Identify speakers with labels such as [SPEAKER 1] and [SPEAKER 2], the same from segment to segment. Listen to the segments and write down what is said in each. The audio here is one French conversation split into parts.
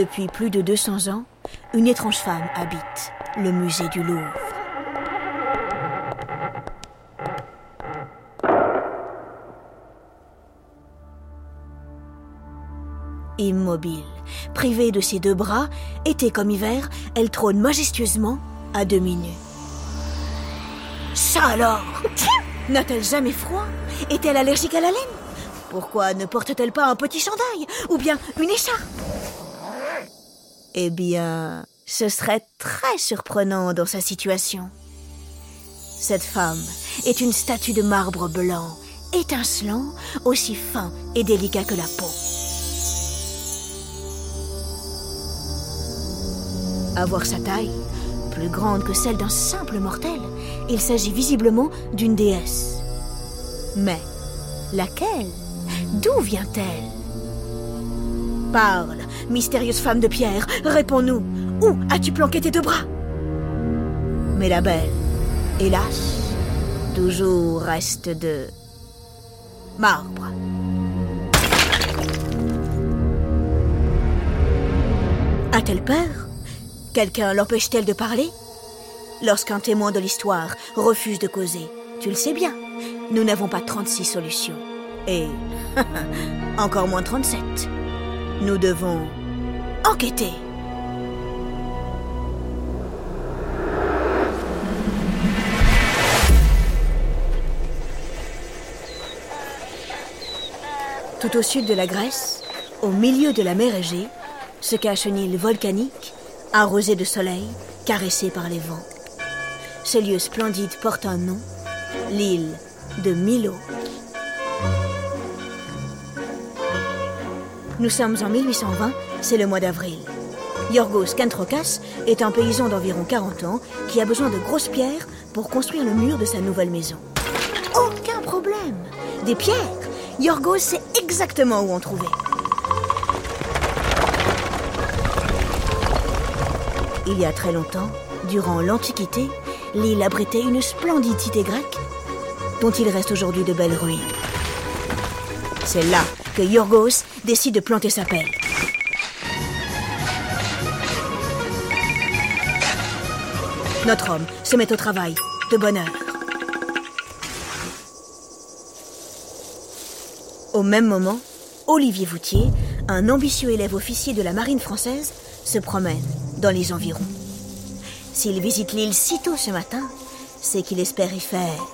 [SPEAKER 1] Depuis plus de 200 ans, une étrange femme habite le musée du Louvre. Immobile, privée de ses deux bras, été comme hiver, elle trône majestueusement à demi nue. Ça alors? N'a-t-elle jamais froid? Est-elle allergique à la laine? Pourquoi ne porte-t-elle pas un petit chandail ou bien une écharpe? Eh bien, ce serait très surprenant dans sa situation. Cette femme est une statue de marbre blanc, étincelant, aussi fin et délicat que la peau. À voir sa taille, plus grande que celle d'un simple mortel, il s'agit visiblement d'une déesse. Mais laquelle? D'où vient-elle? Parle, mystérieuse femme de pierre, réponds-nous. Où as-tu planqué tes deux bras? Mais la belle, hélas, toujours reste de marbre. A-t-elle peur? Quelqu'un l'empêche-t-elle de parler? Lorsqu'un témoin de l'histoire refuse de causer, tu le sais bien, nous n'avons pas 36 solutions. Et encore moins 37. Nous devons enquêter. Tout au sud de la Grèce, au milieu de la mer Égée, se cache une île volcanique, arrosée de soleil, caressée par les vents. Ce lieu splendide porte un nom, l'île de Milo. Nous sommes en 1820, c'est le mois d'avril. Yorgos Kantrokas est un paysan d'environ 40 ans qui a besoin de grosses pierres pour construire le mur de sa nouvelle maison. Aucun problème Des pierres Yorgos sait exactement où en trouver. Il y a très longtemps, durant l'Antiquité, l'île abritait une splendide cité grecque dont il reste aujourd'hui de belles ruines. C'est là que Yorgos décide de planter sa pelle. Notre homme se met au travail, de bonne heure. Au même moment, Olivier Voutier, un ambitieux élève officier de la marine française, se promène dans les environs. S'il visite l'île si tôt ce matin, c'est qu'il espère y faire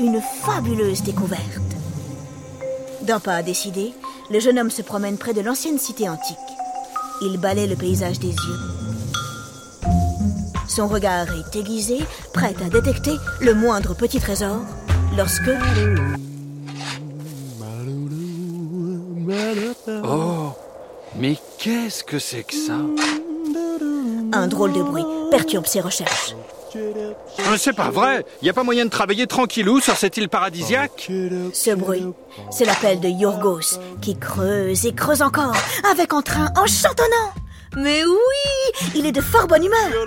[SPEAKER 1] une fabuleuse découverte. D'un pas décidé, le jeune homme se promène près de l'ancienne cité antique. Il balaie le paysage des yeux. Son regard est aiguisé, prêt à détecter le moindre petit trésor, lorsque...
[SPEAKER 2] Oh, mais qu'est-ce que c'est que ça?
[SPEAKER 1] Un drôle de bruit perturbe ses recherches.
[SPEAKER 2] Euh, C'est pas vrai Il a pas moyen de travailler tranquillou sur cette île paradisiaque
[SPEAKER 1] Ce bruit, c'est l'appel de Yorgos, qui creuse et creuse encore, avec entrain en chantonnant. Mais oui, il est de fort bonne humeur.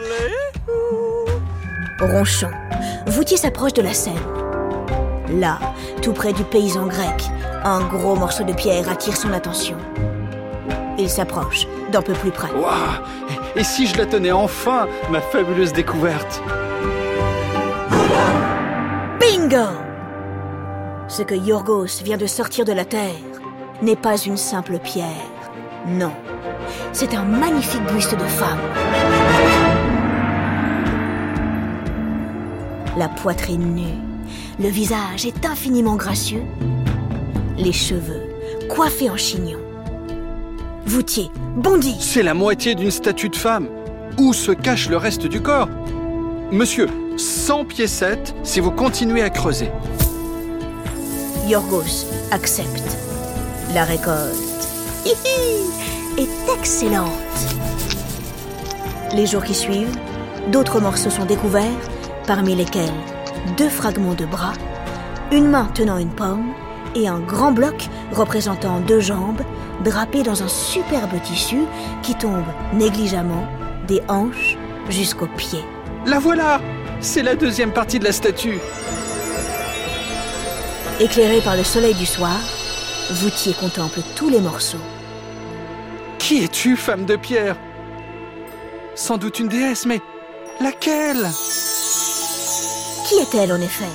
[SPEAKER 1] Ronchon, Voutier s'approche de la Seine. Là, tout près du paysan grec, un gros morceau de pierre attire son attention. Il s'approche d'un peu plus près.
[SPEAKER 2] Et si je la tenais enfin, ma fabuleuse découverte
[SPEAKER 1] Bingo Ce que Yorgos vient de sortir de la terre n'est pas une simple pierre. Non, c'est un magnifique buste de femme. La poitrine nue, le visage est infiniment gracieux, les cheveux coiffés en chignon. Voutier bondit.
[SPEAKER 2] C'est la moitié d'une statue de femme. Où se cache le reste du corps? Monsieur, 100 piécettes si vous continuez à creuser.
[SPEAKER 1] Yorgos accepte. La récolte hihi, est excellente. Les jours qui suivent, d'autres morceaux sont découverts, parmi lesquels deux fragments de bras, une main tenant une pomme et un grand bloc représentant deux jambes drapées dans un superbe tissu qui tombe négligemment des hanches jusqu'aux pieds.
[SPEAKER 2] La voilà C'est la deuxième partie de la statue.
[SPEAKER 1] Éclairé par le soleil du soir, Voutier contemple tous les morceaux.
[SPEAKER 2] Qui es-tu, femme de pierre? Sans doute une déesse, mais laquelle?
[SPEAKER 1] Qui est-elle en effet?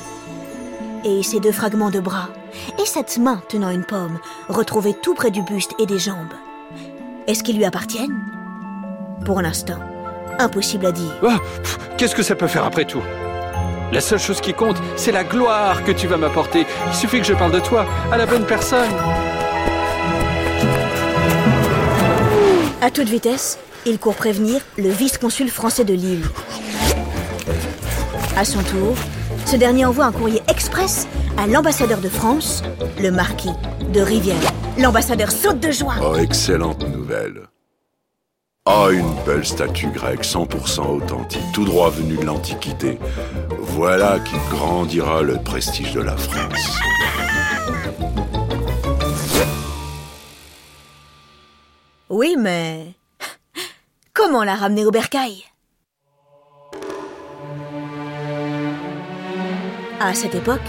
[SPEAKER 1] Et ces deux fragments de bras Et cette main tenant une pomme, retrouvée tout près du buste et des jambes Est-ce qu'ils lui appartiennent? Pour l'instant, impossible à dire.
[SPEAKER 2] Ah, Qu'est-ce que ça peut faire après tout? La seule chose qui compte, c'est la gloire que tu vas m'apporter. Il suffit que je parle de toi à la bonne personne.
[SPEAKER 1] À toute vitesse, il court prévenir le vice-consul français de Lille. À son tour, ce dernier envoie un courrier express à l'ambassadeur de France, le marquis de Rivière. L'ambassadeur saute de joie.
[SPEAKER 3] Oh, excellente nouvelle. Ah, une belle statue grecque 100% authentique, tout droit venue de l'Antiquité. Voilà qui grandira le prestige de la France.
[SPEAKER 1] Oui, mais... Comment la ramener au bercail À cette époque,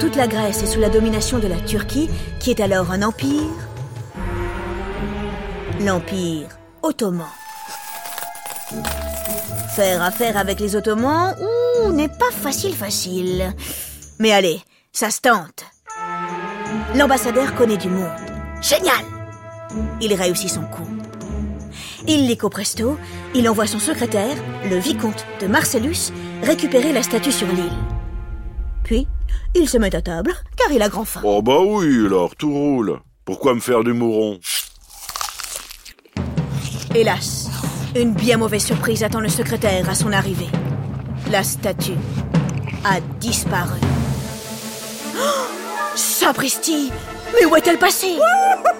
[SPEAKER 1] toute la Grèce est sous la domination de la Turquie, qui est alors un empire. L'empire ottoman. Faire affaire avec les Ottomans, ouh, n'est pas facile facile. Mais allez, ça se tente. L'ambassadeur connaît du monde. Génial Il réussit son coup. Illico presto, il envoie son secrétaire, le vicomte de Marcellus, récupérer la statue sur l'île. Il se met à table, car il a grand faim.
[SPEAKER 3] Oh bah oui, alors, tout roule. Pourquoi me faire du mouron?
[SPEAKER 1] Hélas, une bien mauvaise surprise attend le secrétaire à son arrivée. La statue a disparu. Oh, sapristi Mais où est-elle passée?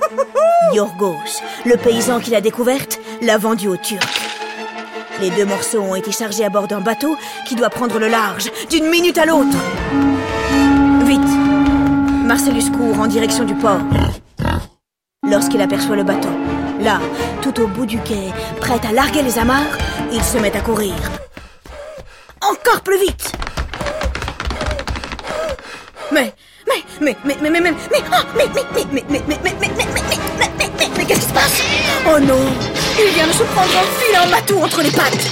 [SPEAKER 1] Yorgos, le paysan qui l'a découverte, l'a vendue aux Turcs. Les deux morceaux ont été chargés à bord d'un bateau qui doit prendre le large d'une minute à l'autre. Vite Marcellus court en direction du port. Lorsqu'il aperçoit le bateau, là, tout au bout du quai, prêt à larguer les amarres, il se met à courir. Encore plus vite Mais, mais, mais, mais, mais, mais, mais, mais, ah, mais, mais, mais, mais, mais, mais, mais, mais, mais, mais, mais, mais, mais, mais, mais, qu'est-ce qui se passe Oh non Il vient de se prendre un filet en matou entre les pattes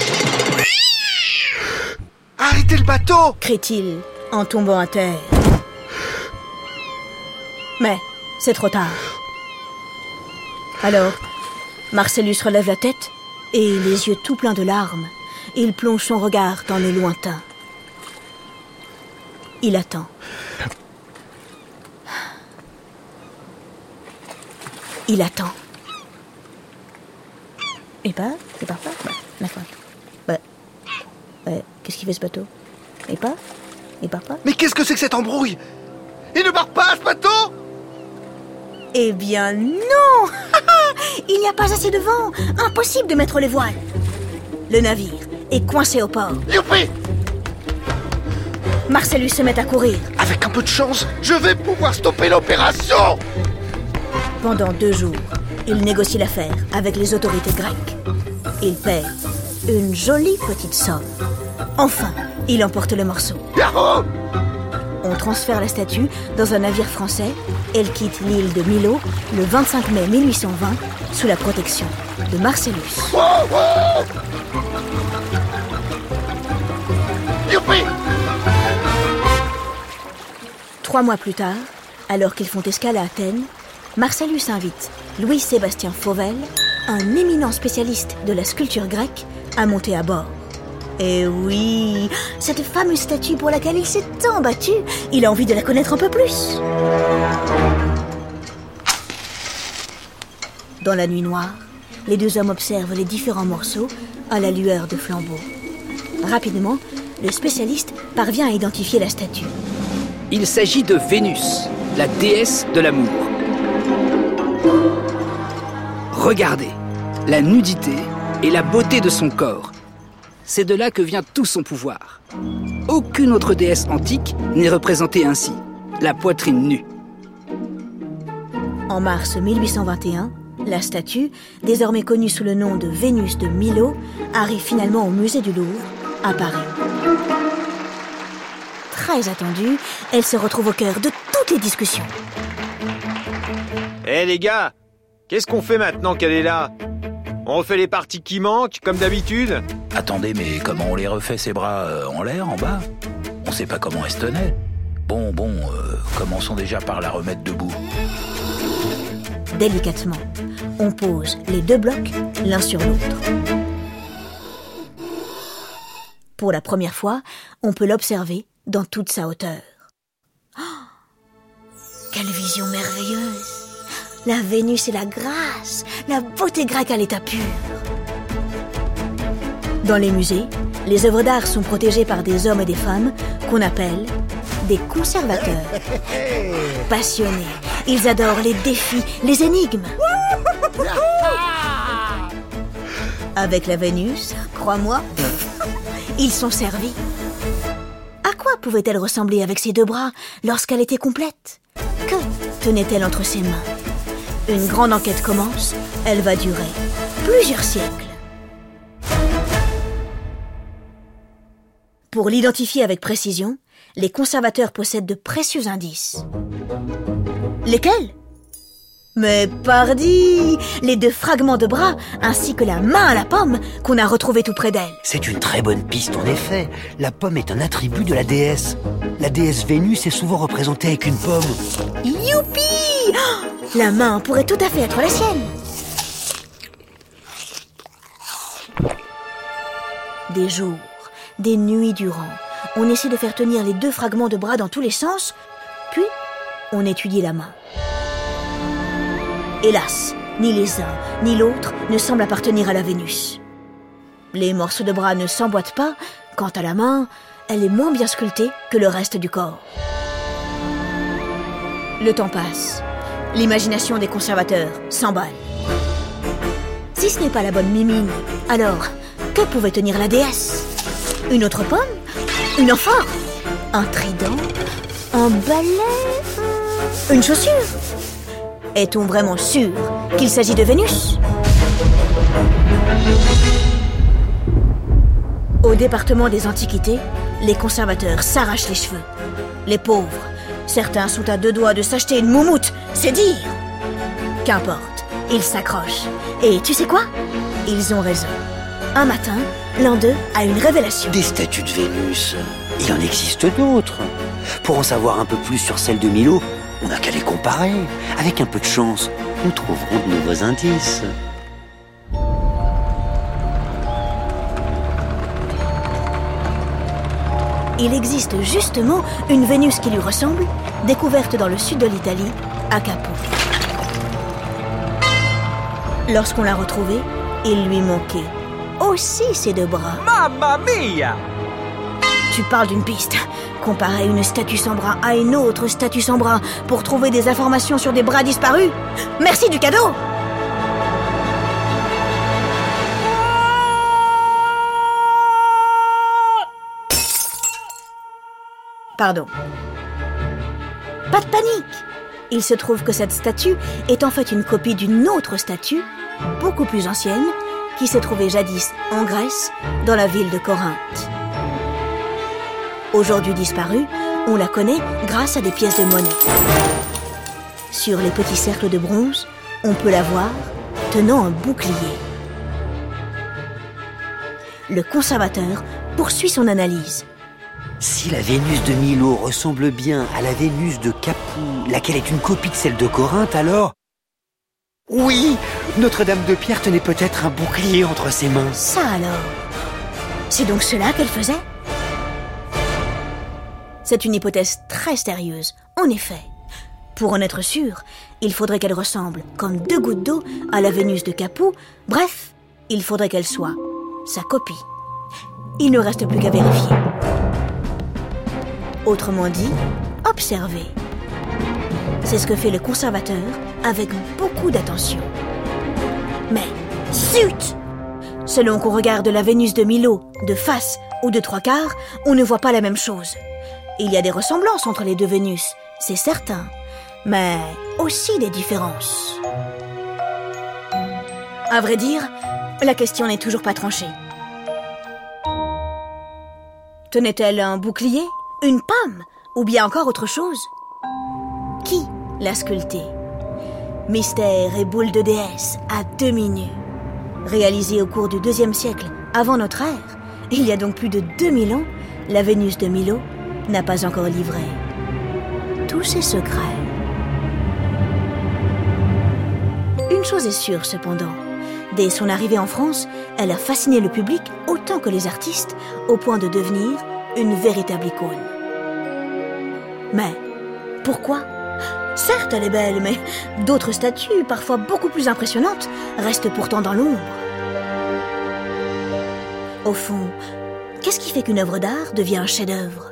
[SPEAKER 2] Arrêtez le bateau
[SPEAKER 1] crie-t-il en tombant à terre. Mais c'est trop tard. Alors, Marcellus relève la tête et, les yeux tout pleins de larmes, il plonge son regard dans le lointain. Il attend. Il attend. Et pas Il part pas Bah, d'accord. Bah, bah, qu'est-ce qu'il fait ce bateau? Il part Il part pas
[SPEAKER 2] Mais qu'est-ce que c'est que cette embrouille? Il ne part pas, ce bateau
[SPEAKER 1] Eh bien non Il n'y a pas assez de vent Impossible de mettre les voiles Le navire est coincé au port.
[SPEAKER 2] Youpi
[SPEAKER 1] Marcellus se met à courir.
[SPEAKER 2] Avec un peu de chance, je vais pouvoir stopper l'opération
[SPEAKER 1] Pendant deux jours, il négocie l'affaire avec les autorités grecques. Il paie une jolie petite somme. Enfin, il emporte le morceau.
[SPEAKER 2] Yahoo
[SPEAKER 1] On transfère la statue dans un navire français. Elle quitte l'île de Milo le 25 mai 1820 sous la protection de Marcellus. Trois mois plus tard, alors qu'ils font escale à Athènes, Marcellus invite Louis-Sébastien Fauvel, un éminent spécialiste de la sculpture grecque, à monter à bord. Et oui, cette fameuse statue pour laquelle il s'est tant battu, il a envie de la connaître un peu plus. Dans la nuit noire, les deux hommes observent les différents morceaux à la lueur de flambeaux. Rapidement, le spécialiste parvient à identifier la statue.
[SPEAKER 4] Il s'agit de Vénus, la déesse de l'amour. Regardez, la nudité et la beauté de son corps. C'est de là que vient tout son pouvoir. Aucune autre déesse antique n'est représentée ainsi, la poitrine nue.
[SPEAKER 1] En mars 1821, la statue, désormais connue sous le nom de Vénus de Milo, arrive finalement au musée du Louvre, à Paris. Très attendue, elle se retrouve au cœur de toutes les discussions.
[SPEAKER 5] Eh les gars Qu'est-ce qu'on fait maintenant qu'elle est là? On refait les parties qui manquent, comme d'habitude
[SPEAKER 6] Attendez, mais comment on les refait ces bras euh, en l'air, en bas? On sait pas comment elle se tenait. Bon, bon, euh, commençons déjà par la remettre debout.
[SPEAKER 1] Délicatement, on pose les deux blocs l'un sur l'autre. Pour la première fois, on peut l'observer dans toute sa hauteur. Oh Quelle vision merveilleuse La Vénus et la grâce, la beauté grecque à l'état pur. Dans les musées, les œuvres d'art sont protégées par des hommes et des femmes qu'on appelle des conservateurs. Passionnés, ils adorent les défis, les énigmes. Avec la Vénus, crois-moi, ils sont servis. À quoi pouvait-elle ressembler avec ses deux bras lorsqu'elle était complète? Que tenait-elle entre ses mains? Une grande enquête commence, elle va durer plusieurs siècles. Pour l'identifier avec précision, les conservateurs possèdent de précieux indices. Lesquels? Mais pardi Les deux fragments de bras ainsi que la main à la pomme qu'on a retrouvée tout près d'elle.
[SPEAKER 7] C'est une très bonne piste en effet. La pomme est un attribut de la déesse. La déesse Vénus est souvent représentée avec une pomme.
[SPEAKER 1] Youpi Oh La main pourrait tout à fait être la sienne. Des jours, des nuits durant, on essaie de faire tenir les deux fragments de bras dans tous les sens, puis on étudie la main. Hélas, ni les uns ni l'autre ne semblent appartenir à la Vénus. Les morceaux de bras ne s'emboîtent pas, quant à la main, elle est moins bien sculptée que le reste du corps. Le temps passe. L'imagination des conservateurs s'emballe. Si ce n'est pas la bonne mimine, alors que pouvait tenir la déesse? Une autre pomme? Une amphore Un trident? Un balai? Une chaussure? Est-on vraiment sûr qu'il s'agit de Vénus? Au département des antiquités, les conservateurs s'arrachent les cheveux. Les pauvres, certains sont à deux doigts de s'acheter une moumoute, c'est dire Qu'importe, ils s'accrochent. Et tu sais quoi? Ils ont raison. Un matin, l'un d'eux a une révélation.
[SPEAKER 7] Des statues de Vénus. Il en existe d'autres. Pour en savoir un peu plus sur celle de Milo, on n'a qu'à les comparer. Avec un peu de chance, nous trouverons de nouveaux indices.
[SPEAKER 1] Il existe justement une Vénus qui lui ressemble, découverte dans le sud de l'Italie, à Capo. Lorsqu'on l'a retrouvée, il lui manquait aussi ses deux bras.
[SPEAKER 5] Mamma mia
[SPEAKER 1] Tu parles d'une piste. Comparer une statue sans bras à une autre statue sans bras pour trouver des informations sur des bras disparus Merci du cadeau Pardon. Pas de panique Il se trouve que cette statue est en fait une copie d'une autre statue, beaucoup plus ancienne, qui s'est trouvée jadis en Grèce, dans la ville de Corinthe. Aujourd'hui disparue, on la connaît grâce à des pièces de monnaie. Sur les petits cercles de bronze, on peut la voir tenant un bouclier. Le conservateur poursuit son analyse.
[SPEAKER 7] Si la Vénus de Milo ressemble bien à la Vénus de Capoue, laquelle est une copie de celle de Corinthe, alors... Oui Notre-Dame de Pierre tenait peut-être un bouclier entre ses mains.
[SPEAKER 1] Ça alors C'est donc cela qu'elle faisait? C'est une hypothèse très sérieuse, en effet. Pour en être sûr, il faudrait qu'elle ressemble, comme deux gouttes d'eau, à la Vénus de Capoue. Bref, il faudrait qu'elle soit sa copie. Il ne reste plus qu'à vérifier. Autrement dit, observer. C'est ce que fait le conservateur avec beaucoup d'attention. Mais, zut Selon qu'on regarde la Vénus de Milo de face ou de trois quarts, on ne voit pas la même chose. Il y a des ressemblances entre les deux Vénus, c'est certain, mais aussi des différences. À vrai dire, la question n'est toujours pas tranchée. Tenait-elle un bouclier, une pomme, ou bien encore autre chose? Qui l'a sculptée? Mystère et boule de déesse à demi nus. Réalisée au cours du deuxième siècle avant notre ère, il y a donc plus de 2000 ans, la Vénus de Milo n'a pas encore livré tous ses secrets. Une chose est sûre cependant, dès son arrivée en France, elle a fasciné le public autant que les artistes au point de devenir une véritable icône. Mais pourquoi? Certes, elle est belle, mais d'autres statues, parfois beaucoup plus impressionnantes, restent pourtant dans l'ombre. Au fond, qu'est-ce qui fait qu'une œuvre d'art devient un chef-d'œuvre?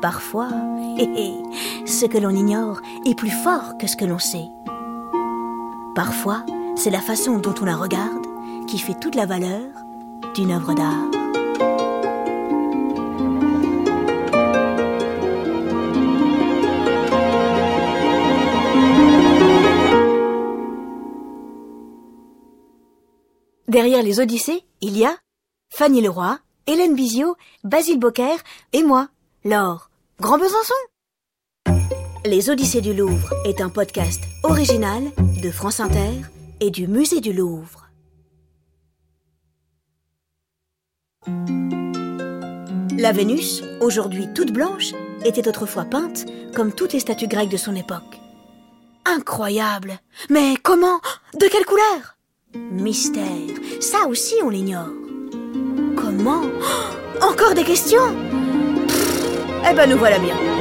[SPEAKER 1] Parfois, ce que l'on ignore est plus fort que ce que l'on sait. Parfois, c'est la façon dont on la regarde qui fait toute la valeur d'une œuvre d'art. Derrière les Odyssées, il y a Fanny Leroy, Hélène Bizio, Basile Bocquer et moi, Laure. Grand Besançon Les Odyssées du Louvre est un podcast original de France Inter et du Musée du Louvre. La Vénus, aujourd'hui toute blanche, était autrefois peinte comme toutes les statues grecques de son époque. Incroyable Mais comment? De quelle couleur? Mystère. Ça aussi, on l'ignore. Comment? Encore des questions? Eh ben, nous voilà bien.